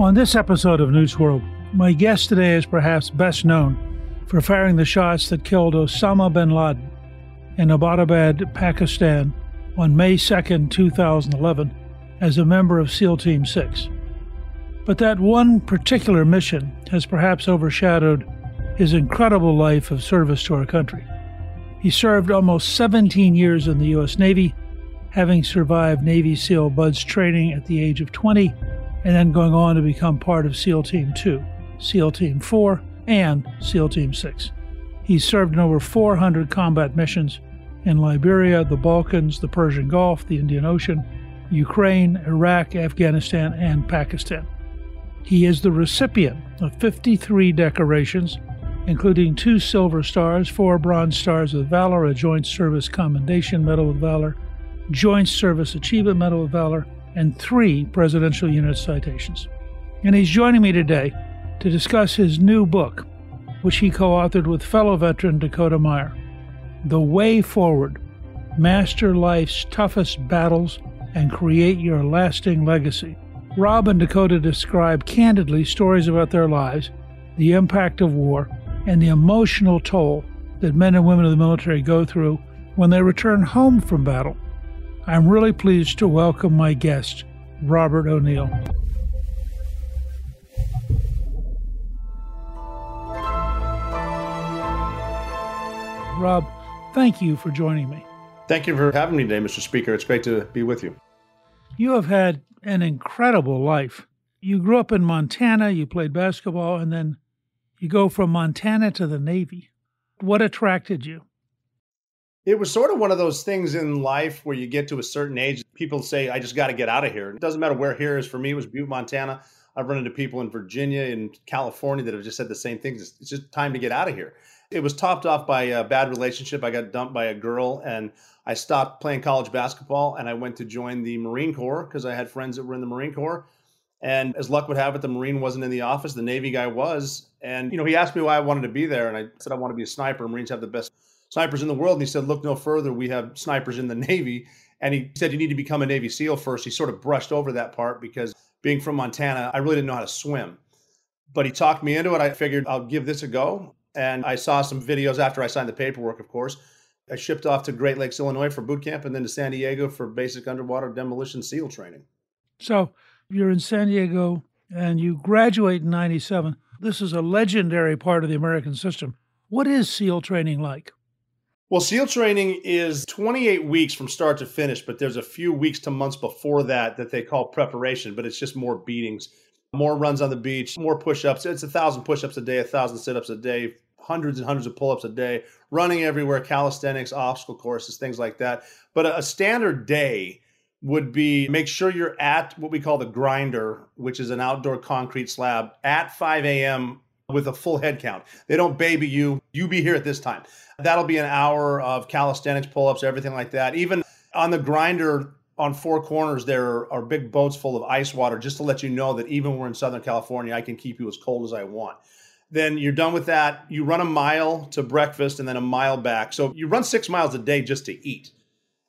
On this episode of Newt's World, my guest today is perhaps best known for firing the shots that killed Osama bin Laden in Abbottabad, Pakistan on May 2, 2011, as a member of SEAL Team 6. But that one particular mission has perhaps overshadowed his incredible life of service to our country. He served almost 17 years in the U.S. Navy, having survived Navy SEAL BUD/S training at the age of 20 and then going on to become part of SEAL Team 2, SEAL Team 4, and SEAL Team 6. He served in over 400 combat missions in Liberia, the Balkans, the Persian Gulf, the Indian Ocean, Ukraine, Iraq, Afghanistan, and Pakistan. He is the recipient of 53 decorations, including two Silver Stars, four Bronze Stars of Valor, a Joint Service Commendation Medal with Valor, Joint Service Achievement Medal with Valor, and three Presidential Unit citations. And he's joining me today to discuss his new book, which he co authored with fellow veteran Dakota Meyer The Way Forward Master Life's Toughest Battles and Create Your Lasting Legacy. Rob and Dakota describe candidly stories about their lives, the impact of war, and the emotional toll that men and women of the military go through when they return home from battle. I'm really pleased to welcome my guest, Robert O'Neill. Rob, thank you for joining me. Thank you for having me today, Mr. Speaker. It's great to be with you. You have had an incredible life. You grew up in Montana, you played basketball, and then you go from Montana to the Navy. What attracted you? It was sort of one of those things in life where you get to a certain age, people say, I just got to get out of here. It doesn't matter where here is. For me, it was Butte, Montana. I've run into people in Virginia and California that have just said the same things. It's just time to get out of here. It was topped off by a bad relationship. I got dumped by a girl and I stopped playing college basketball and I went to join the Marine Corps because I had friends that were in the Marine Corps. And as luck would have it, the Marine wasn't in the office. The Navy guy was. And, you know, he asked me why I wanted to be there. And I said, I want to be a sniper. Marines have the best snipers in the world. And he said, Look no further. We have snipers in the Navy. And he said, You need to become a Navy SEAL first. He sort of brushed over that part because being from Montana, I really didn't know how to swim. But he talked me into it. I figured I'll give this a go. And I saw some videos after I signed the paperwork, of course. I shipped off to Great Lakes, Illinois for boot camp and then to San Diego for basic underwater demolition SEAL training. So you're in San Diego and you graduate in 97. This is a legendary part of the American system. What is SEAL training like? Well, SEAL training is 28 weeks from start to finish, but there's a few weeks to months before that that they call preparation, but it's just more beatings, more runs on the beach, more push ups. It's a thousand push ups a day, a thousand sit ups a day, hundreds and hundreds of pull ups a day, running everywhere, calisthenics, obstacle courses, things like that. But a standard day would be make sure you're at what we call the grinder, which is an outdoor concrete slab at 5 a.m. with a full head count. They don't baby you. You be here at this time. That'll be an hour of calisthenics, pull ups, everything like that. Even on the grinder, on four corners, there are big boats full of ice water just to let you know that even we're in Southern California, I can keep you as cold as I want. Then you're done with that. You run a mile to breakfast and then a mile back. So you run six miles a day just to eat.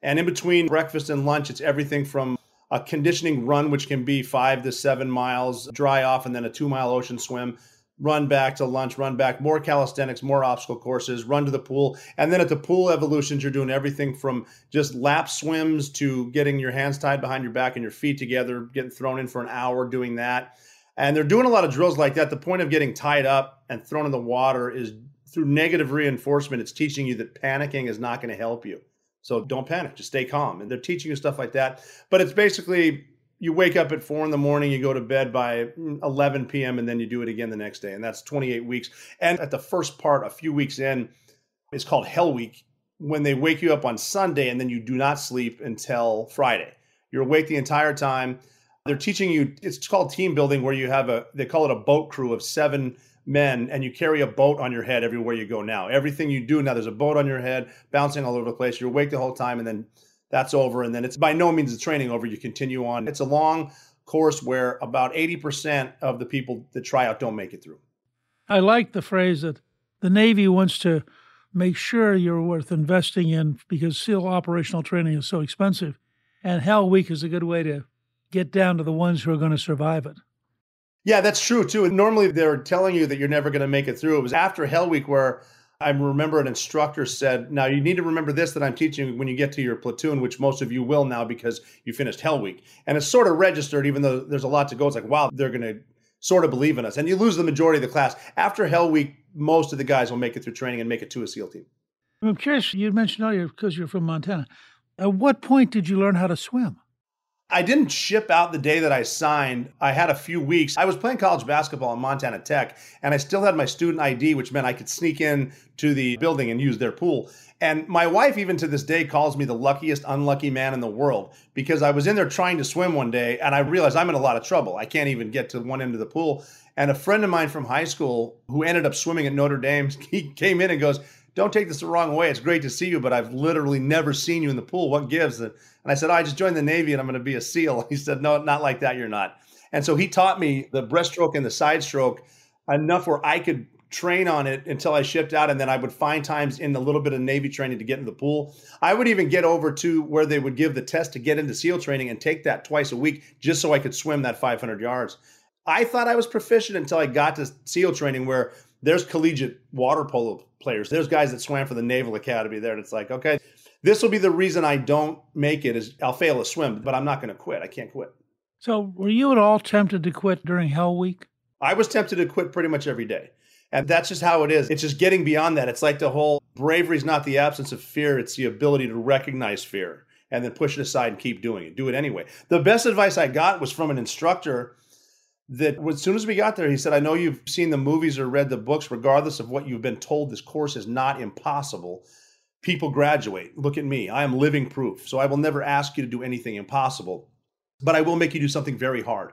And in between breakfast and lunch, it's everything from a conditioning run, which can be five to seven miles, dry off, and then a two mile ocean swim, run back to lunch, run back, more calisthenics, more obstacle courses, run to the pool. And then at the pool evolutions, you're doing everything from just lap swims to getting your hands tied behind your back and your feet together, getting thrown in for an hour doing that. And they're doing a lot of drills like that. The point of getting tied up and thrown in the water is through negative reinforcement. It's teaching you that panicking is not going to help you. So don't panic, just stay calm. And they're teaching you stuff like that. But it's basically you wake up at four in the morning, you go to bed by 11 p.m., and then you do it again the next day. And that's 28 weeks. And at the first part, a few weeks in, it's called Hell Week when they wake you up on Sunday and then you do not sleep until Friday. You're awake the entire time. They're teaching you, it's called team building, where you have a, they call it a boat crew of seven men and you carry a boat on your head everywhere you go now. Everything you do now, there's a boat on your head, bouncing all over the place. You're awake the whole time, and then that's over. And then it's by no means the training over. You continue on. It's a long course where about 80% of the people that try out don't make it through. I like the phrase that the Navy wants to make sure you're worth investing in because SEAL operational training is so expensive. And Hell Week is a good way to get down to the ones who are going to survive it. Yeah, that's true too. And Normally they're telling you that you're never going to make it through. It was after Hell Week where I remember an instructor said, "Now you need to remember this that I'm teaching when you get to your platoon, which most of you will now because you finished Hell Week." And it's sort of registered, even though there's a lot to go. It's like, wow, they're going to sort of believe in us, and you lose the majority of the class after Hell Week. Most of the guys will make it through training and make it to a SEAL team. I'm curious. You mentioned earlier because you're from Montana. At what point did you learn how to swim? I didn't ship out the day that I signed. I had a few weeks. I was playing college basketball in Montana Tech, and I still had my student ID, which meant I could sneak in to the building and use their pool. And my wife, even to this day, calls me the luckiest unlucky man in the world because I was in there trying to swim one day and I realized I'm in a lot of trouble. I can't even get to one end of the pool. And a friend of mine from high school who ended up swimming at Notre Dame, he came in and goes, don't take this the wrong way. It's great to see you, but I've literally never seen you in the pool. What gives? And I said, oh, I just joined the Navy and I'm going to be a SEAL. He said, No, not like that. You're not. And so he taught me the breaststroke and the side stroke enough where I could train on it until I shipped out. And then I would find times in a little bit of Navy training to get in the pool. I would even get over to where they would give the test to get into SEAL training and take that twice a week just so I could swim that 500 yards. I thought I was proficient until I got to SEAL training where there's collegiate water polo players. There's guys that swam for the Naval Academy there. And it's like, okay, this will be the reason I don't make it is I'll fail a swim, but I'm not going to quit. I can't quit. So were you at all tempted to quit during Hell Week? I was tempted to quit pretty much every day. And that's just how it is. It's just getting beyond that. It's like the whole bravery is not the absence of fear, it's the ability to recognize fear and then push it aside and keep doing it. Do it anyway. The best advice I got was from an instructor that as soon as we got there, he said, I know you've seen the movies or read the books, regardless of what you've been told, this course is not impossible. People graduate. Look at me. I am living proof. So I will never ask you to do anything impossible, but I will make you do something very hard,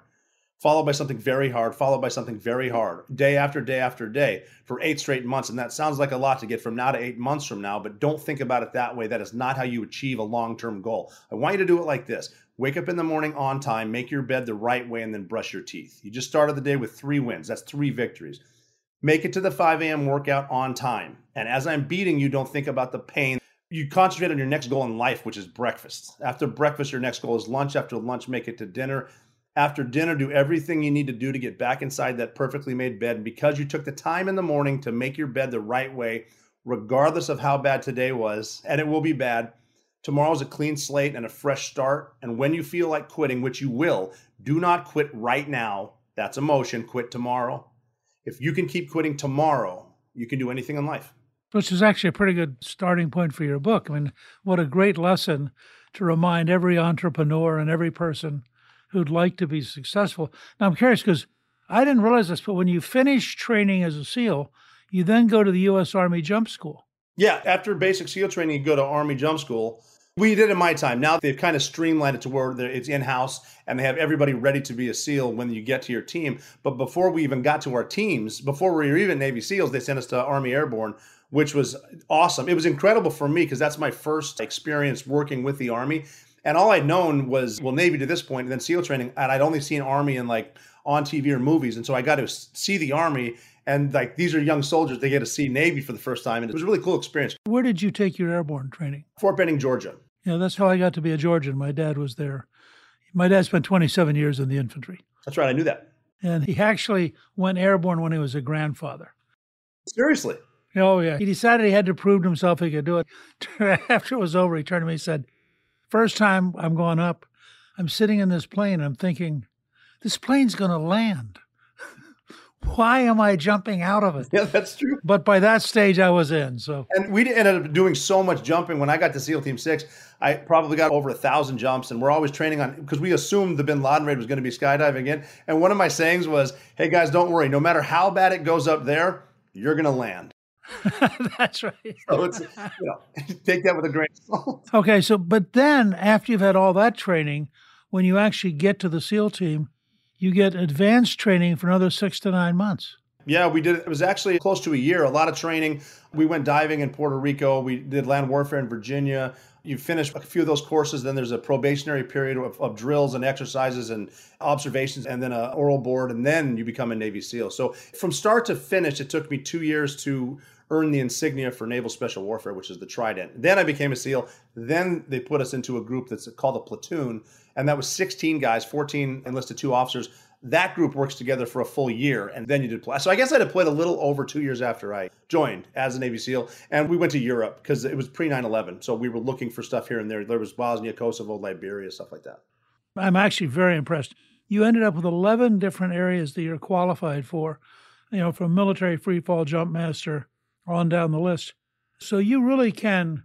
followed by something very hard, followed by something very hard, day after day after day for eight straight months. And that sounds like a lot to get from now to eight months from now, but don't think about it that way. That is not how you achieve a long term goal. I want you to do it like this Wake up in the morning on time, make your bed the right way, and then brush your teeth. You just started the day with three wins. That's three victories. Make it to the 5 a.m. workout on time. And as I'm beating you, don't think about the pain. You concentrate on your next goal in life, which is breakfast. After breakfast, your next goal is lunch. After lunch, make it to dinner. After dinner, do everything you need to do to get back inside that perfectly made bed. And because you took the time in the morning to make your bed the right way, regardless of how bad today was, and it will be bad, Tomorrow's a clean slate and a fresh start. And when you feel like quitting, which you will, do not quit right now. That's emotion. Quit tomorrow. If you can keep quitting tomorrow, you can do anything in life. Which is actually a pretty good starting point for your book. I mean, what a great lesson to remind every entrepreneur and every person who'd like to be successful. Now, I'm curious because I didn't realize this, but when you finish training as a SEAL, you then go to the U.S. Army Jump School. Yeah, after basic SEAL training, you go to Army Jump School. We did in my time. Now they've kind of streamlined it to where it's in house and they have everybody ready to be a SEAL when you get to your team. But before we even got to our teams, before we were even Navy SEALs, they sent us to Army Airborne, which was awesome. It was incredible for me because that's my first experience working with the Army. And all I'd known was, well, Navy to this point, and then SEAL training. And I'd only seen Army in like on TV or movies. And so I got to see the Army. And like these are young soldiers, they get to see Navy for the first time. And it was a really cool experience. Where did you take your airborne training? Fort Benning, Georgia. Yeah, that's how I got to be a Georgian. My dad was there. My dad spent 27 years in the infantry. That's right. I knew that. And he actually went airborne when he was a grandfather. Seriously? Oh, yeah. He decided he had to prove to himself he could do it. After it was over, he turned to me and said, First time I'm going up, I'm sitting in this plane. I'm thinking, this plane's going to land why am I jumping out of it? Yeah, that's true. But by that stage, I was in. So, and we ended up doing so much jumping. When I got to SEAL Team Six, I probably got over a thousand jumps, and we're always training on because we assumed the Bin Laden raid was going to be skydiving again. And one of my sayings was, "Hey guys, don't worry. No matter how bad it goes up there, you're going to land." That's right. So it's you know, take that with a grain of salt. Okay, so but then after you've had all that training, when you actually get to the SEAL team, you get advanced training for another six to nine months. Yeah, we did. It was actually close to a year. A lot of training. We went diving in Puerto Rico. We did land warfare in Virginia. You finish a few of those courses, then there's a probationary period of, of drills and exercises and observations, and then an oral board, and then you become a Navy SEAL. So from start to finish, it took me two years to earn the insignia for Naval Special Warfare, which is the Trident. Then I became a SEAL. Then they put us into a group that's called a platoon, and that was 16 guys, 14 enlisted two officers. That group works together for a full year, and then you deploy. So I guess I deployed a little over two years after I joined as a Navy SEAL, and we went to Europe because it was pre 9/11. So we were looking for stuff here and there. There was Bosnia, Kosovo, Liberia, stuff like that. I'm actually very impressed. You ended up with 11 different areas that you're qualified for, you know, from military free fall jump master on down the list. So you really can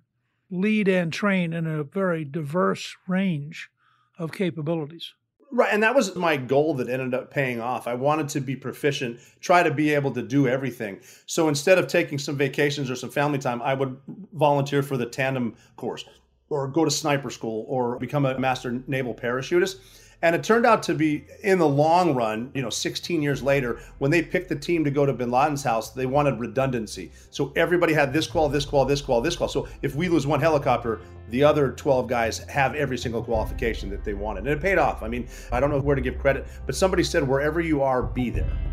lead and train in a very diverse range of capabilities. Right. And that was my goal that ended up paying off. I wanted to be proficient, try to be able to do everything. So instead of taking some vacations or some family time, I would volunteer for the tandem course or go to sniper school or become a master naval parachutist. And it turned out to be, in the long run, you know, 16 years later, when they picked the team to go to bin Laden's house, they wanted redundancy. So everybody had this qual, this qual, this qual, this qual. So if we lose one helicopter, the other 12 guys have every single qualification that they wanted. And it paid off. I mean, I don't know where to give credit, but somebody said, wherever you are, be there.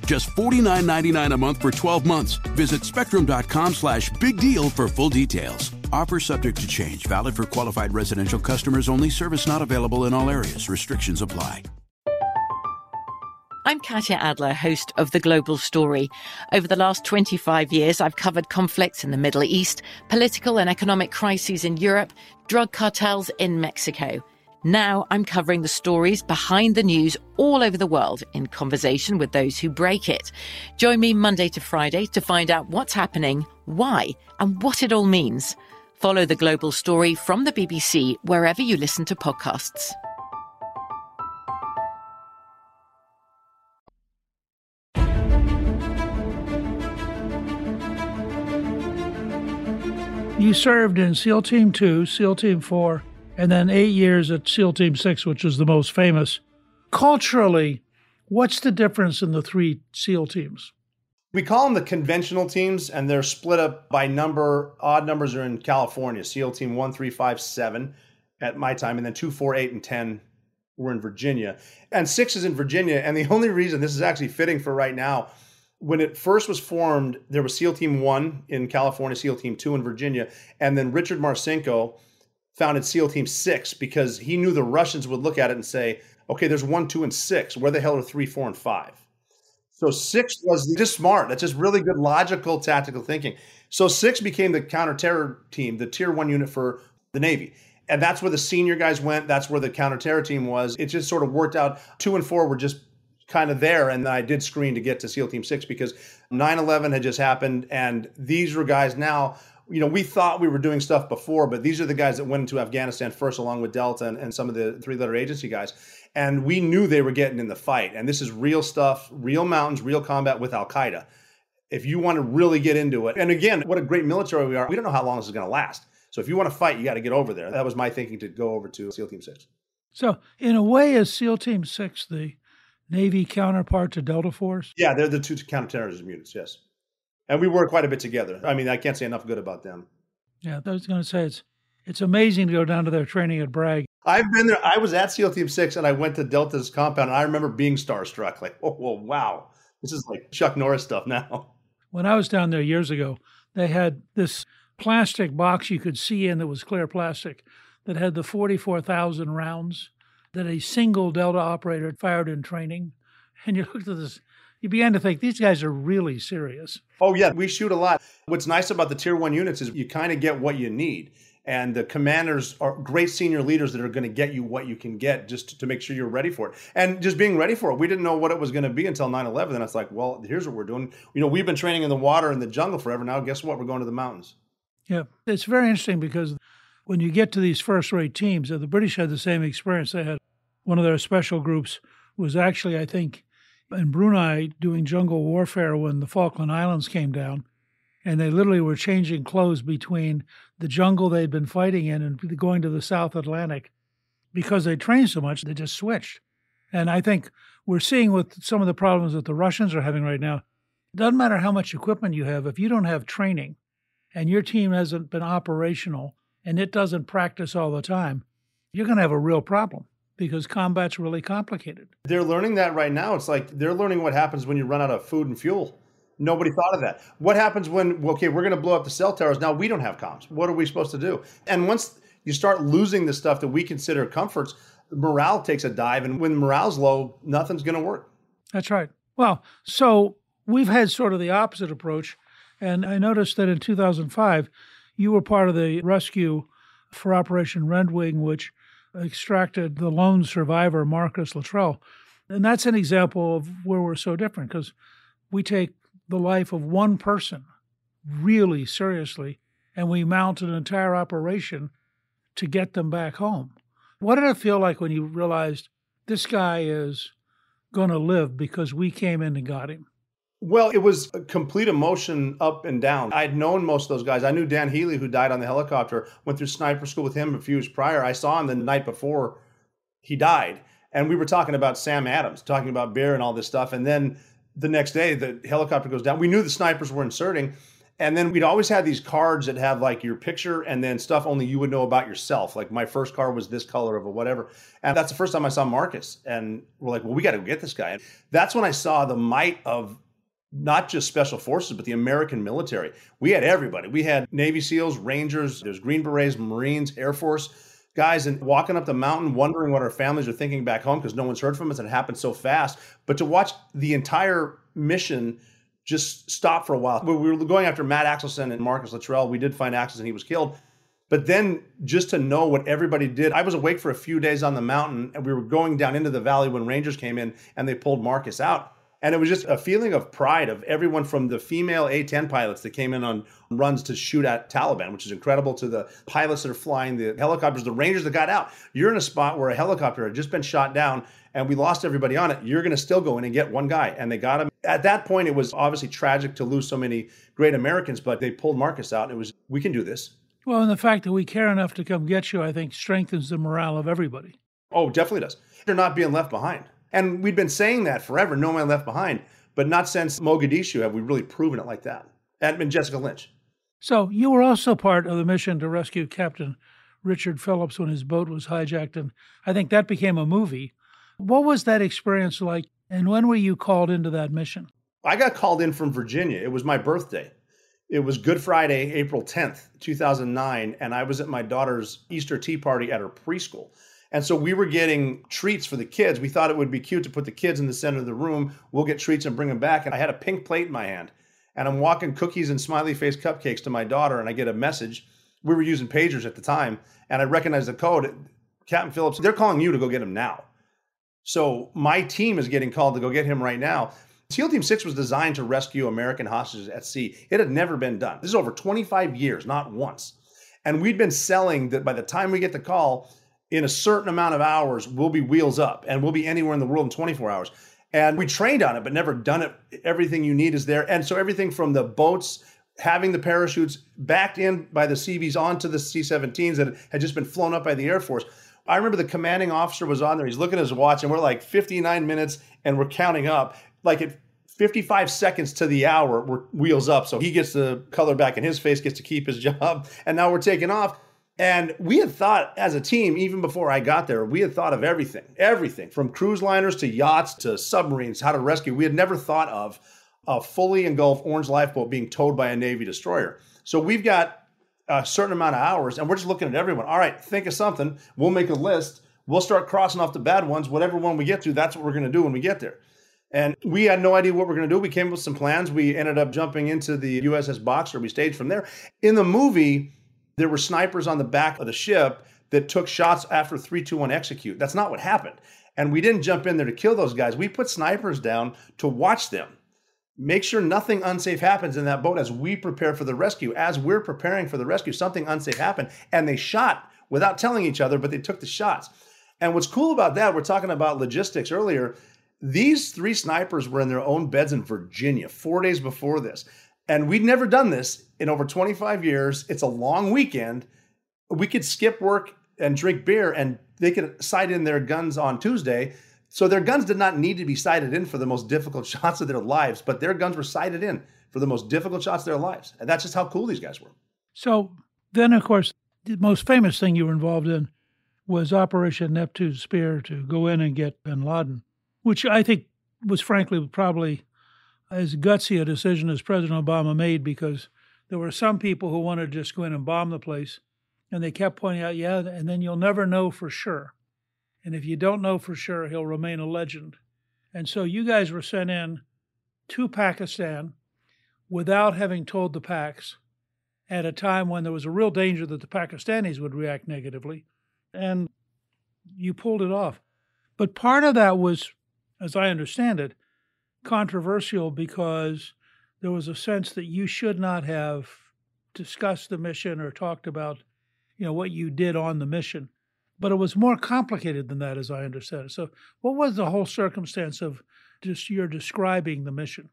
Just $49.99 a month for 12 months. Visit spectrum.com slash big deal for full details. Offer subject to change, valid for qualified residential customers only, service not available in all areas. Restrictions apply. I'm Katya Adler, host of The Global Story. Over the last 25 years, I've covered conflicts in the Middle East, political and economic crises in Europe, drug cartels in Mexico. Now I'm covering the stories behind the news all over the world in conversation with those who break it. Join me Monday to Friday to find out what's happening, why, and what it all means. Follow the global story from the BBC wherever you listen to podcasts. You served in SEAL Team 2, SEAL Team 4, and then eight years at SEAL Team 6, which was the most famous. Culturally, what's the difference in the three SEAL teams? We call them the conventional teams, and they're split up by number. Odd numbers are in California SEAL Team 1, 3, 5, 7 at my time, and then 2, 4, 8, and 10 were in Virginia. And 6 is in Virginia. And the only reason this is actually fitting for right now when it first was formed, there was SEAL Team 1 in California, SEAL Team 2 in Virginia, and then Richard Marcinko founded SEAL Team 6 because he knew the Russians would look at it and say, okay, there's 1, 2, and 6. Where the hell are 3, 4, and 5? So 6 was just smart. That's just really good logical tactical thinking. So 6 became the counterterror team, the tier 1 unit for the Navy. And that's where the senior guys went. That's where the counterterror team was. It just sort of worked out. 2 and 4 were just kind of there. And I did screen to get to SEAL Team 6 because 9 11 had just happened. And these were guys now, you know, we thought we were doing stuff before, but these are the guys that went into Afghanistan first, along with Delta and, and some of the three letter agency guys. And we knew they were getting in the fight. And this is real stuff, real mountains, real combat with Al Qaeda. If you want to really get into it, and again, what a great military we are, we don't know how long this is going to last. So if you want to fight, you got to get over there. That was my thinking to go over to SEAL Team 6. So, in a way, is SEAL Team 6 the Navy counterpart to Delta Force? Yeah, they're the two counterterrorism units, yes. And we work quite a bit together. I mean, I can't say enough good about them. Yeah, I was going to say it's it's amazing to go down to their training at Bragg. I've been there. I was at SEAL Team Six, and I went to Delta's compound, and I remember being starstruck. Like, oh, well, wow, this is like Chuck Norris stuff now. When I was down there years ago, they had this plastic box you could see in that was clear plastic that had the forty-four thousand rounds that a single Delta operator had fired in training. And you looked at this, you began to think these guys are really serious. Oh, yeah, we shoot a lot. What's nice about the tier one units is you kind of get what you need. And the commanders are great senior leaders that are going to get you what you can get just to, to make sure you're ready for it. And just being ready for it. We didn't know what it was going to be until 9 11. And it's like, well, here's what we're doing. You know, we've been training in the water and the jungle forever. Now, guess what? We're going to the mountains. Yeah. It's very interesting because when you get to these first rate teams, uh, the British had the same experience. They had one of their special groups was actually, I think, in Brunei doing jungle warfare when the Falkland Islands came down. And they literally were changing clothes between the jungle they'd been fighting in and going to the South Atlantic. Because they trained so much, they just switched. And I think we're seeing with some of the problems that the Russians are having right now, it doesn't matter how much equipment you have, if you don't have training and your team hasn't been operational and it doesn't practice all the time, you're going to have a real problem because combat's really complicated. They're learning that right now. It's like they're learning what happens when you run out of food and fuel. Nobody thought of that. What happens when, okay, we're going to blow up the cell towers. Now we don't have comms. What are we supposed to do? And once you start losing the stuff that we consider comforts, morale takes a dive. And when morale's low, nothing's going to work. That's right. Well, so we've had sort of the opposite approach. And I noticed that in 2005, you were part of the rescue for Operation Redwing, which extracted the lone survivor, Marcus Luttrell. And that's an example of where we're so different because we take the life of one person really seriously and we mount an entire operation to get them back home. What did it feel like when you realized this guy is going to live because we came in and got him? Well, it was a complete emotion up and down. I'd known most of those guys. I knew Dan Healy, who died on the helicopter, went through sniper school with him a few years prior. I saw him the night before he died. And we were talking about Sam Adams, talking about beer and all this stuff. And then the next day, the helicopter goes down. We knew the snipers were inserting. And then we'd always had these cards that have like your picture and then stuff only you would know about yourself. Like my first card was this color of a whatever. And that's the first time I saw Marcus. And we're like, well, we got to get this guy. And that's when I saw the might of not just special forces, but the American military. We had everybody. We had Navy SEALs, Rangers, there's Green Berets, Marines, Air Force. guys and walking up the mountain, wondering what our families are thinking back home because no one's heard from us and it happened so fast. But to watch the entire mission just stop for a while. We were going after Matt Axelson and Marcus Luttrell. We did find Axelson, he was killed. But then just to know what everybody did, I was awake for a few days on the mountain and we were going down into the valley when Rangers came in and they pulled Marcus out. And it was just a feeling of pride of everyone from the female A 10 pilots that came in on runs to shoot at Taliban, which is incredible, to the pilots that are flying the helicopters, the Rangers that got out. You're in a spot where a helicopter had just been shot down and we lost everybody on it. You're going to still go in and get one guy. And they got him. At that point, it was obviously tragic to lose so many great Americans, but they pulled Marcus out and it was, we can do this. Well, and the fact that we care enough to come get you, I think, strengthens the morale of everybody. Oh, definitely does. They're not being left behind. And we'd been saying that forever, no man left behind. But not since Mogadishu have we really proven it like that. And Jessica Lynch. So you were also part of the mission to rescue Captain Richard Phillips when his boat was hijacked. And I think that became a movie. What was that experience like? And when were you called into that mission? I got called in from Virginia. It was my birthday. It was Good Friday, April 10th, 2009. And I was at my daughter's Easter tea party at her preschool. And so we were getting treats for the kids. We thought it would be cute to put the kids in the center of the room. We'll get treats and bring them back. And I had a pink plate in my hand. And I'm walking cookies and smiley face cupcakes to my daughter. And I get a message. We were using pagers at the time. And I recognize the code. Captain Phillips, they're calling you to go get him now. So my team is getting called to go get him right now. SEAL Team 6 was designed to rescue American hostages at sea. It had never been done. This is over 25 years, not once. And we'd been selling that by the time we get the call, in a certain amount of hours, we'll be wheels up and we'll be anywhere in the world in 24 hours. And we trained on it, but never done it. Everything you need is there. And so everything from the boats, having the parachutes backed in by the CVs onto the C 17s that had just been flown up by the Air Force. I remember the commanding officer was on there. He's looking at his watch, and we're like 59 minutes, and we're counting up. Like at 55 seconds to the hour, we're wheels up. So he gets the color back in his face, gets to keep his job. And now we're taking off. And we had thought as a team, even before I got there, we had thought of everything, everything from cruise liners to yachts to submarines, how to rescue. We had never thought of a fully engulfed orange lifeboat being towed by a Navy destroyer. So we've got a certain amount of hours and we're just looking at everyone. All right, think of something. We'll make a list. We'll start crossing off the bad ones. Whatever one we get to, that's what we're going to do when we get there. And we had no idea what we are going to do. We came up with some plans. We ended up jumping into the USS Boxer. We staged from there. In the movie, there were snipers on the back of the ship that took shots after 321 execute. That's not what happened. And we didn't jump in there to kill those guys. We put snipers down to watch them. Make sure nothing unsafe happens in that boat as we prepare for the rescue. As we're preparing for the rescue, something unsafe happened and they shot without telling each other, but they took the shots. And what's cool about that, we're talking about logistics earlier. These three snipers were in their own beds in Virginia four days before this. And we'd never done this in over 25 years. It's a long weekend. We could skip work and drink beer, and they could sight in their guns on Tuesday. So their guns did not need to be sighted in for the most difficult shots of their lives, but their guns were sighted in for the most difficult shots of their lives. And that's just how cool these guys were. So then, of course, the most famous thing you were involved in was Operation Neptune Spear to go in and get bin Laden, which I think was frankly probably as gutsy a decision as President Obama made because there were some people who wanted to just go in and bomb the place. And they kept pointing out, yeah, and then you'll never know for sure. And if you don't know for sure, he'll remain a legend. And so you guys were sent in to Pakistan without having told the Pacs at a time when there was a real danger that the Pakistanis would react negatively. And you pulled it off. But part of that was, as I understand it, controversial because there was a sense that you should not have discussed the mission or talked about, you know, what you did on the mission. But it was more complicated than that, as I understand it. So, what was the whole circumstance of just your describing the mission?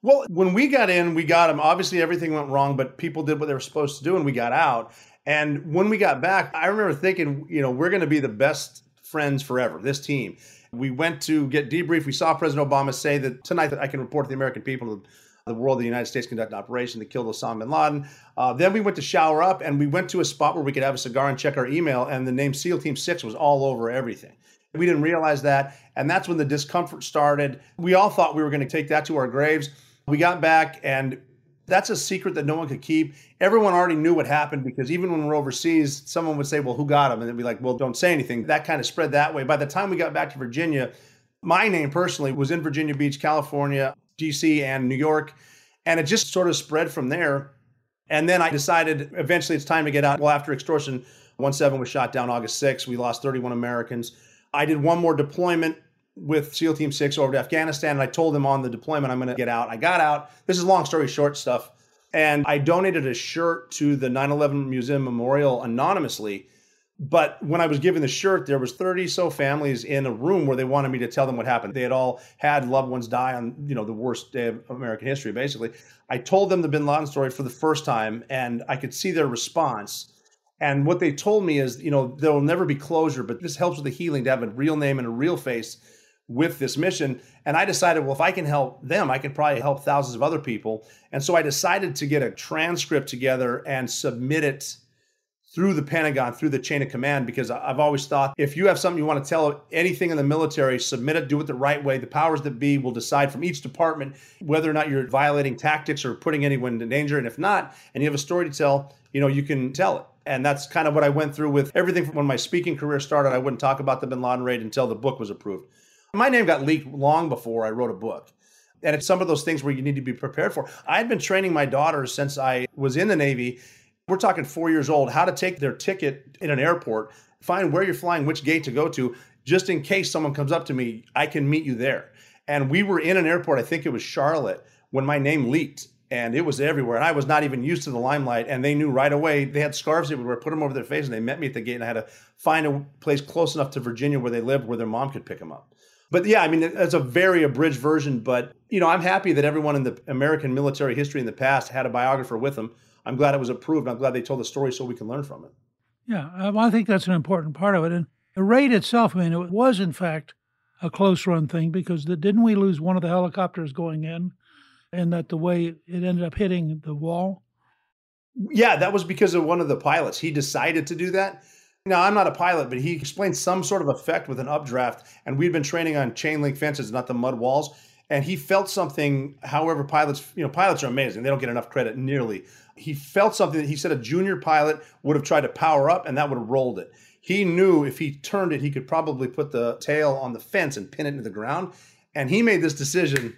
Well, when we got in, we got them. Obviously, everything went wrong, but people did what they were supposed to do, and we got out. And when we got back, I remember thinking, you know, we're going to be the best friends forever, this team. We went to get debrief. We saw President Obama say that tonight that I can report to the American people the world, the United States conducted an operation that killed Osama bin Laden. Uh, then we went to shower up and we went to a spot where we could have a cigar and check our email, and the name SEAL Team 6 was all over everything. We didn't realize that. And that's when the discomfort started. We all thought we were going to take that to our graves. We got back and That's a secret that no one could keep. Everyone already knew what happened because even when we're overseas, someone would say, Well, who got him? And they'd be like, Well, don't say anything. That kind of spread that way. By the time we got back to Virginia, my name personally was in Virginia Beach, California, DC, and New York. And it just sort of spread from there. And then I decided eventually it's time to get out. Well, after extortion, 1 7 was shot down August 6. We lost 31 Americans. I did one more deployment with SEAL Team 6 over to Afghanistan. And I told them on the deployment, I'm going to get out. I got out. This is long story short stuff. And I donated a shirt to the 9 11 Museum Memorial anonymously. But when I was given the shirt, there was 30 so families in a room where they wanted me to tell them what happened. They had all had loved ones die on, you know, the worst day of American history, basically. I told them the bin Laden story for the first time, and I could see their response. And what they told me is, you know, there will never be closure, but this helps with the healing to have a real name and a real face with this mission. And I decided, well, if I can help them, I can probably help thousands of other people. And so I decided to get a transcript together and submit it through the Pentagon, through the chain of command, because I've always thought if you have something you want to tell anything in the military, submit it, do it the right way. The powers that be will decide from each department whether or not you're violating tactics or putting anyone in danger. And if not, and you have a story to tell, you know, you can tell it. And that's kind of what I went through with everything from when my speaking career started. I wouldn't talk about the bin Laden raid until the book was approved. My name got leaked long before I wrote a book. And it's some of those things where you need to be prepared for. I had been training my daughters since I was in the Navy we're talking four years old, how to take their ticket in an airport, find where you're flying, which gate to go to, just in case someone comes up to me, I can meet you there. And we were in an airport, I think it was Charlotte, when my name leaked and it was everywhere. And I was not even used to the limelight. And they knew right away. They had scarves they would wear, put them over their face, and they met me at the gate. And I had to find a place close enough to Virginia where they lived, where their mom could pick them up. But yeah, I mean, that's a very abridged version. But you know, I'm happy that everyone in the American military history in the past had a biographer with them I'm glad it was approved. I'm glad they told the story so we can learn from it. Yeah, um, I think that's an important part of it. And the raid itself, I mean, it was in fact a close run thing because the, didn't we lose one of the helicopters going in, and that the way it ended up hitting the wall? Yeah, that was because of one of the pilots. He decided to do that. Now, I'm not a pilot, but he explained some sort of effect with an updraft, and we'd been training on chain link fences, not the mud walls. And he felt something. However, pilots, you know, pilots are amazing. They don't get enough credit nearly he felt something that he said a junior pilot would have tried to power up and that would have rolled it. He knew if he turned it, he could probably put the tail on the fence and pin it into the ground. And he made this decision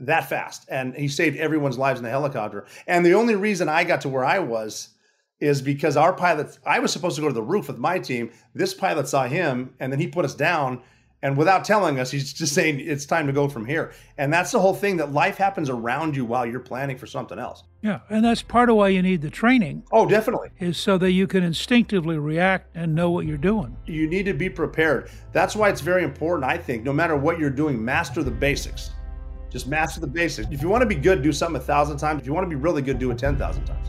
that fast. And he saved everyone's lives in the helicopter. And the only reason I got to where I was is because our pilot, I was supposed to go to the roof with my team. This pilot saw him and then he put us down and without telling us, he's just saying it's time to go from here. And that's the whole thing that life happens around you while you're planning for something else. Yeah. And that's part of why you need the training. Oh, definitely. Is so that you can instinctively react and know what you're doing. You need to be prepared. That's why it's very important, I think, no matter what you're doing, master the basics. Just master the basics. If you want to be good, do something a thousand times. If you want to be really good, do it 10,000 times.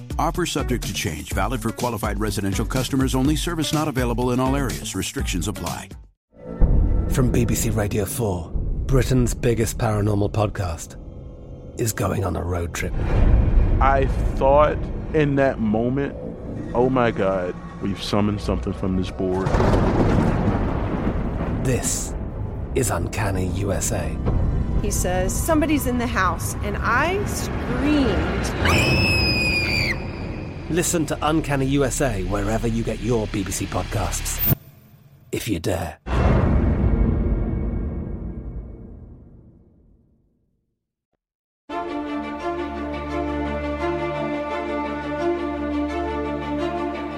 Offer subject to change, valid for qualified residential customers only, service not available in all areas. Restrictions apply. From BBC Radio 4. Britain's biggest paranormal podcast is going on a road trip. I thought in that moment, oh my God, we've summoned something from this board. This is Uncanny USA. He says, Somebody's in the house, and I screamed. Listen to Uncanny USA wherever you get your BBC podcasts, if you dare.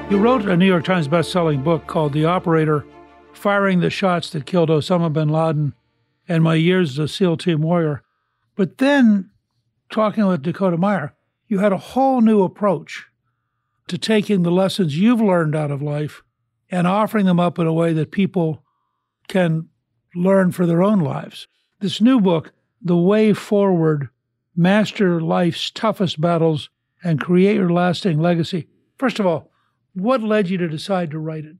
You wrote a New York Times best-selling book called The Operator: Firing the Shots That Killed Osama bin Laden and My Years as a SEAL Team Warrior. But then talking with Dakota Meyer, you had a whole new approach to taking the lessons you've learned out of life and offering them up in a way that people can learn for their own lives. This new book, The Way Forward Master Life's Toughest Battles and Create Your Lasting Legacy. First of all, what led you to decide to write it?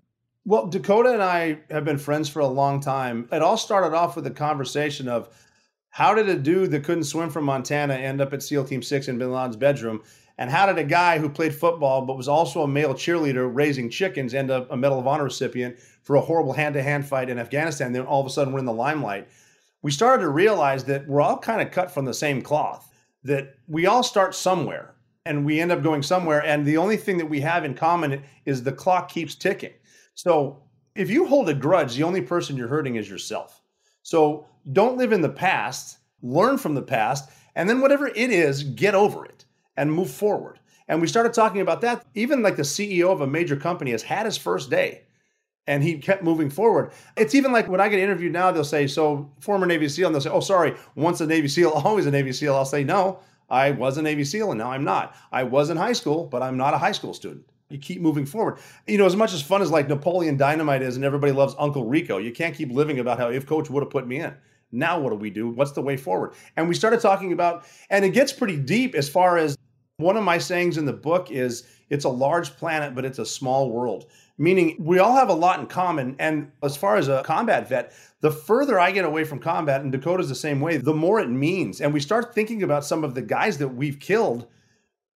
Well, Dakota and I have been friends for a long time. It all started off with a conversation of how did a dude that couldn't swim from Montana end up at SEAL Team 6 in bin Laden's bedroom? And how did a guy who played football but was also a male cheerleader raising chickens end up a Medal of Honor recipient for a horrible hand to hand fight in Afghanistan? Then all of a sudden we're in the limelight. We started to realize that we're all kind of cut from the same cloth, that we all start somewhere and we end up going somewhere. And the only thing that we have in common is the clock keeps ticking. So if you hold a grudge, the only person you're hurting is yourself. So don't live in the past, learn from the past, and then whatever it is, get over it and move forward. And we started talking about that. Even like the CEO of a major company has had his first day and he kept moving forward. It's even like when I get interviewed now, they'll say, So, former Navy SEAL, and they'll say, Oh, sorry, once a Navy SEAL, always a Navy SEAL. I'll say, No, I was a Navy SEAL and now I'm not. I was in high school, but I'm not a high school student. You keep moving forward. You know, as much as fun as like Napoleon Dynamite is and everybody loves Uncle Rico, you can't keep living about how if coach would have put me in. Now what do we do? What's the way forward? And we started talking about, and it gets pretty deep as far as one of my sayings in the book is it's a large planet, but it's a small world. Meaning we all have a lot in common. And as far as a combat vet, the further I get away from combat, and Dakota's the same way, the more it means. And we start thinking about some of the guys that we've killed.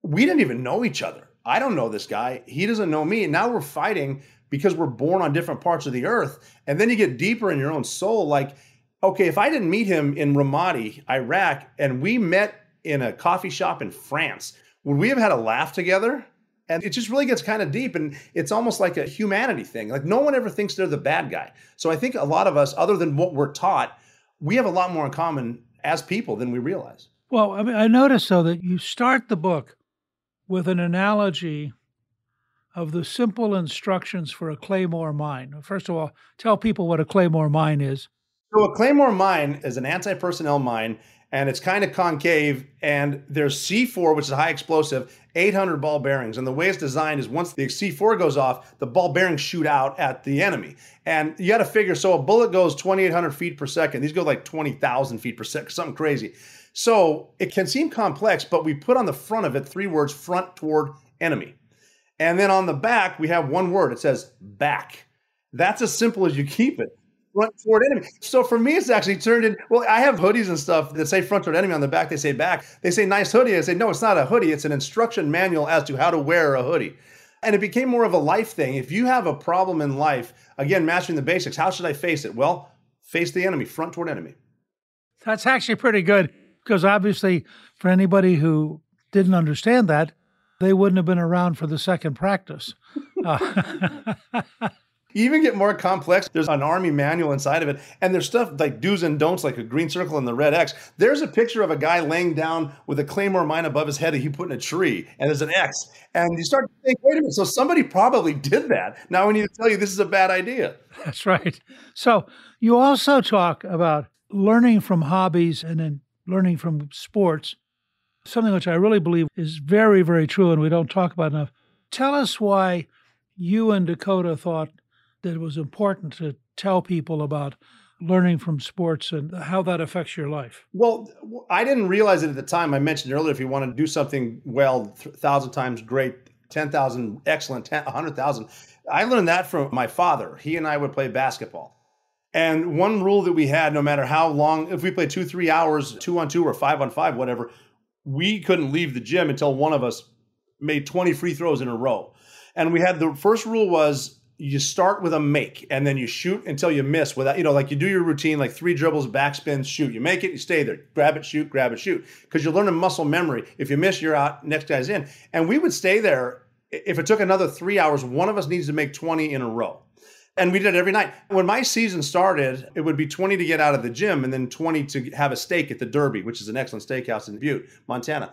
We didn't even know each other. I don't know this guy. He doesn't know me. And now we're fighting because we're born on different parts of the earth. And then you get deeper in your own soul. Like, okay, if I didn't meet him in Ramadi, Iraq, and we met in a coffee shop in France, would we have had a laugh together? And it just really gets kind of deep. And it's almost like a humanity thing. Like, no one ever thinks they're the bad guy. So I think a lot of us, other than what we're taught, we have a lot more in common as people than we realize. Well, I mean, I noticed though that you start the book with an analogy of the simple instructions for a claymore mine. First of all, tell people what a claymore mine is. So a claymore mine is an anti-personnel mine and it's kind of concave and there's C4 which is a high explosive 800 ball bearings. And the way it's designed is once the C4 goes off the ball bearings shoot out at the enemy. And you got to figure so a bullet goes 2800 feet per second. These go like 20,000 feet per second something crazy. So it can seem complex but we put on the front of it three words front toward enemy. And then on the back we have one word. It says back. That's as simple as you keep it front toward enemy. So for me, it's actually turned in. Well, I have hoodies and stuff that say front toward enemy on the back. They say back. They say nice hoodie. I say no, it's not a hoodie. It's an instruction manual as to how to wear a hoodie. And it became more of a life thing. If you have a problem in life, again, mastering the basics, how should I face it? Well, face the enemy, front toward enemy. That's actually pretty good because obviously, for anybody who didn't understand that, they wouldn't have been around for the second practice. Uh, You even get more complex. There's an army manual inside of it, and there's stuff like do's and don'ts, like a green circle and the red X. There's a picture of a guy laying down with a claymore mine above his head that he put in a tree, and there's an X. And you start to think, wait a minute, so somebody probably did that. Now we need to tell you this is a bad idea. That's right. So you also talk about learning from hobbies and then learning from sports, something which I really believe is very, very true, and we don't talk about enough. Tell us why you and Dakota thought that it was important to tell people about learning from sports and how that affects your life? Well, I didn't realize it at the time. I mentioned earlier if you want to do something well, thousand times great, ten thousand excellent, a hundred thousand. I learned that from my father. He and I would play basketball. And one rule that we had, no matter how long, if we played two, three hours, two on two or five on five, whatever, we couldn't leave the gym until one of us made 20 free throws in a row. And we had the first rule was you start with a make and then you shoot until you miss without, you know, like you do your routine, like three dribbles, backspin, shoot. You make it, you stay there, grab it, shoot, grab it, shoot. Because you're learning muscle memory. If you miss, you're out, next guy's in. And we would stay there. If it took another three hours, one of us needs to make 20 in a row. And we did it every night. When my season started, it would be 20 to get out of the gym and then 20 to have a steak at the Derby, which is an excellent steakhouse in Butte, Montana.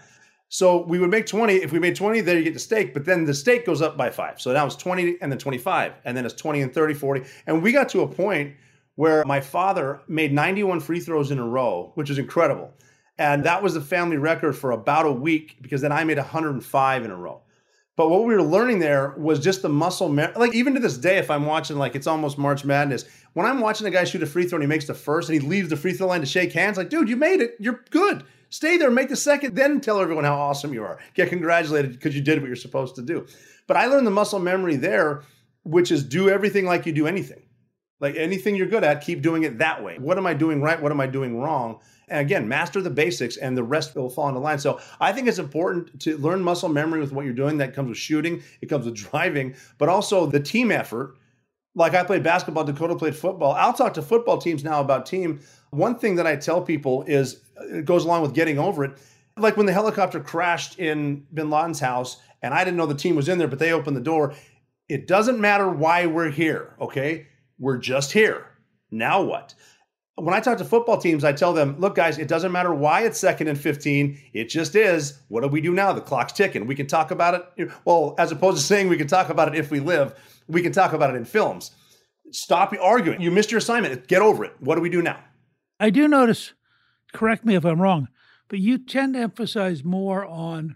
So we would make 20. If we made 20, there you get the steak, but then the stake goes up by five. So now it's 20 and then 25, and then it's 20 and 30, 40. And we got to a point where my father made 91 free throws in a row, which is incredible. And that was the family record for about a week because then I made 105 in a row. But what we were learning there was just the muscle, like even to this day, if I'm watching, like it's almost March Madness, when I'm watching a guy shoot a free throw and he makes the first and he leaves the free throw line to shake hands, like, dude, you made it. You're good. Stay there, make the second, then tell everyone how awesome you are. Get congratulated because you did what you're supposed to do. But I learned the muscle memory there, which is do everything like you do anything. Like anything you're good at, keep doing it that way. What am I doing right? What am I doing wrong? And again, master the basics and the rest will fall into line. So I think it's important to learn muscle memory with what you're doing. That comes with shooting, it comes with driving, but also the team effort. Like I played basketball, Dakota played football. I'll talk to football teams now about team. One thing that I tell people is it goes along with getting over it. Like when the helicopter crashed in bin Laden's house, and I didn't know the team was in there, but they opened the door. It doesn't matter why we're here, okay? We're just here. Now what? When I talk to football teams, I tell them, look, guys, it doesn't matter why it's second and 15. It just is. What do we do now? The clock's ticking. We can talk about it. Well, as opposed to saying we can talk about it if we live, we can talk about it in films. Stop arguing. You missed your assignment. Get over it. What do we do now? I do notice correct me if I'm wrong, but you tend to emphasize more on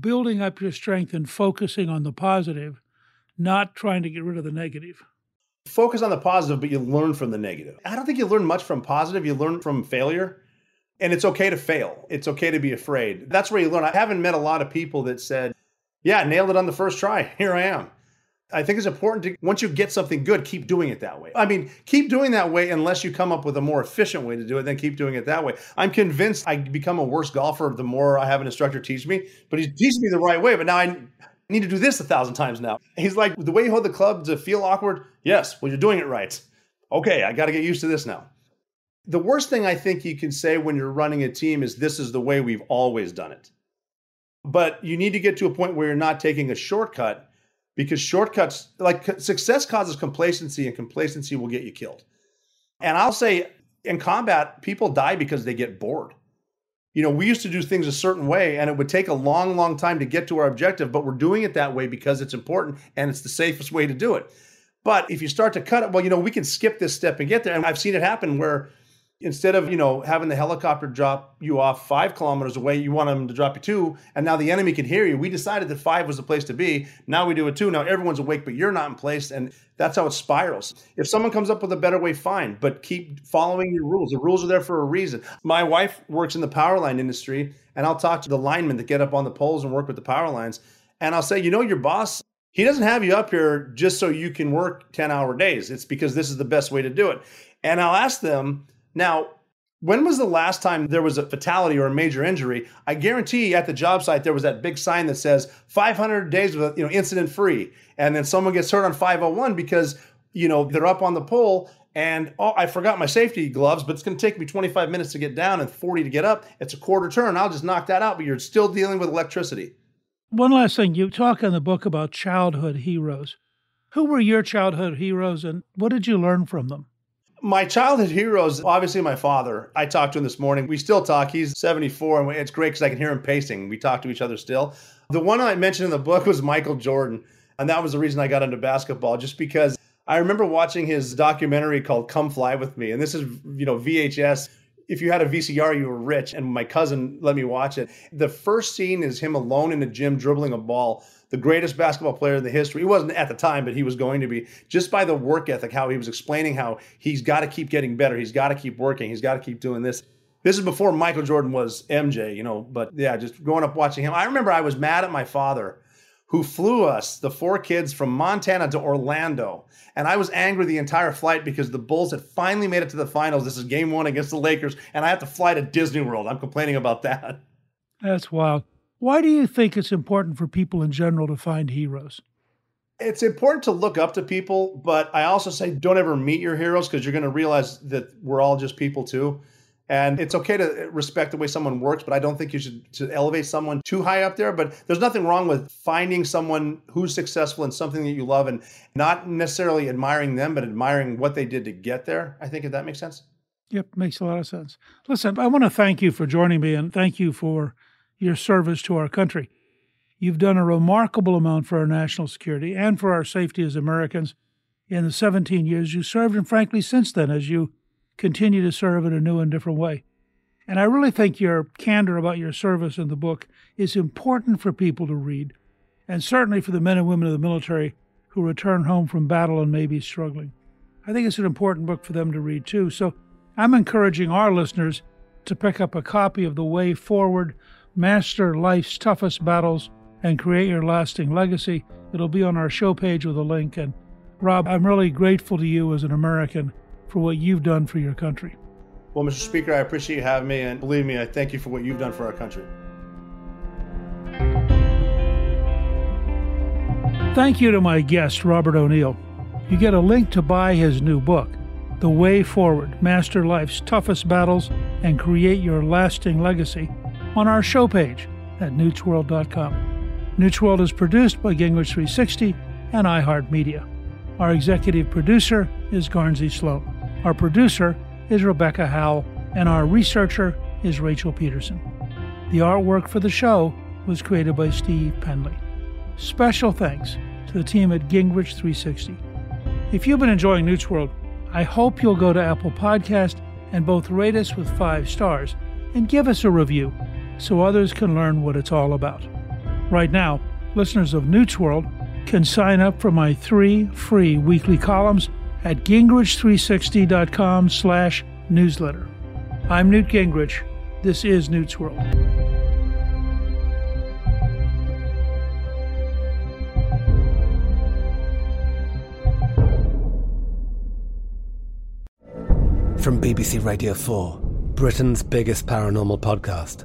building up your strength and focusing on the positive, not trying to get rid of the negative. Focus on the positive, but you learn from the negative. I don't think you learn much from positive, you learn from failure. And it's okay to fail. It's okay to be afraid. That's where you learn. I haven't met a lot of people that said, Yeah, nailed it on the first try. Here I am. I think it's important to, once you get something good, keep doing it that way. I mean, keep doing that way unless you come up with a more efficient way to do it, then keep doing it that way. I'm convinced I become a worse golfer the more I have an instructor teach me, but he's teaching me the right way. But now I need to do this a thousand times now. He's like, the way you hold the club to feel awkward? Yes, well, you're doing it right. Okay, I got to get used to this now. The worst thing I think you can say when you're running a team is this is the way we've always done it. But you need to get to a point where you're not taking a shortcut because shortcuts, like success causes complacency, and complacency will get you killed. And I'll say in combat, people die because they get bored. You know, we used to do things a certain way and it would take a long, long time to get to our objective, but we're doing it that way because it's important and it's the safest way to do it. But if you start to cut it, well, you know, we can skip this step and get there. And I've seen it happen where instead of you know having the helicopter drop you off five kilometers away you want them to drop you two and now the enemy can hear you. We decided that five was the place to be. Now we do it two. Now everyone's awake but you're not in place and that's how it spirals. If someone comes up with a better way fine but keep following your rules. The rules are there for a reason. My wife works in the power line industry and i'll talk to the linemen that get up on the poles and work with the power lines and i'll say you know your boss he doesn't have you up here just so you can work 10 hour days. It's because this is the best way to do it. And i'll ask them now, when was the last time there was a fatality or a major injury? I guarantee at the job site there was that big sign that says 500 days with you know incident free, and then someone gets hurt on 501 because you know they're up on the pole and oh I forgot my safety gloves, but it's going to take me 25 minutes to get down and 40 to get up. It's a quarter turn. I'll just knock that out, but you're still dealing with electricity. One last thing, you talk in the book about childhood heroes. Who were your childhood heroes, and what did you learn from them? My childhood heroes, obviously my father. I talked to him this morning. We still talk. He's 74, and it's great because I can hear him pacing. We talk to each other still. The one I mentioned in the book was Michael Jordan, and that was the reason I got into basketball, just because I remember watching his documentary called Come Fly With Me, and this is, you know, VHS if you had a VCR, you were rich. And my cousin let me watch it. The first scene is him alone in the gym dribbling a ball the greatest basketball player in the history. He wasn't at the time, but he was going to be just by the work ethic, how he was explaining how he's got to keep getting better. He's got to keep working. He's got to keep doing this. This is before Michael Jordan was MJ, you know, but yeah, just growing up watching him. I remember I was mad at my father who flew us, the four kids, from Montana to Orlando. And I was angry the entire flight because the Bulls had finally made it to the finals. This is game one against the Lakers, and I have to fly to Disney World. I'm complaining about that. That's wild. Why do you think it's important for people in general to find heroes? It's important to look up to people, but I also say don't ever meet your heroes because you're going to realize that we're all just people too. And it's okay to respect the way someone works, but I don't think you should to elevate someone too high up there. But there's nothing wrong with finding someone who's successful in something that you love and not necessarily admiring them, but admiring what they did to get there. I think if that makes sense. Yep, makes a lot of sense. Listen, I want to thank you for joining me and thank you for your service to our country. You've done a remarkable amount for our national security and for our safety as Americans in the 17 years you served, and frankly, since then, as you continue to serve in a new and different way. And I really think your candor about your service in the book is important for people to read, and certainly for the men and women of the military who return home from battle and may be struggling. I think it's an important book for them to read too. So I'm encouraging our listeners to pick up a copy of The Way Forward Master Life's Toughest Battles and Create Your Lasting Legacy. It'll be on our show page with a link. And Rob, I'm really grateful to you as an American for what you've done for your country. Well, Mr. Speaker, I appreciate you having me, and believe me, I thank you for what you've done for our country. Thank you to my guest, Robert O'Neill. You get a link to buy his new book, The Way Forward Master Life's Toughest Battles and Create Your Lasting Legacy, on our show page at newtsworld.com. Newt's World is produced by Gingrich 360 and iHeartMedia. Our executive producer is Guernsey Sloan. Our producer is Rebecca Howell, and our researcher is Rachel Peterson. The artwork for the show was created by Steve Penley. Special thanks to the team at Gingrich 360. If you've been enjoying Newt's World, I hope you'll go to Apple Podcast and both rate us with five stars and give us a review so others can learn what it's all about. Right now, listeners of Newt's World can sign up for my three free weekly columns at gingrich360.com slash newsletter. I'm Newt Gingrich. This is Newt's World. From BBC Radio 4, Britain's biggest paranormal podcast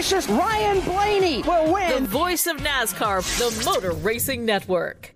Ryan Blaney will win. The voice of NASCAR, the Motor Racing Network.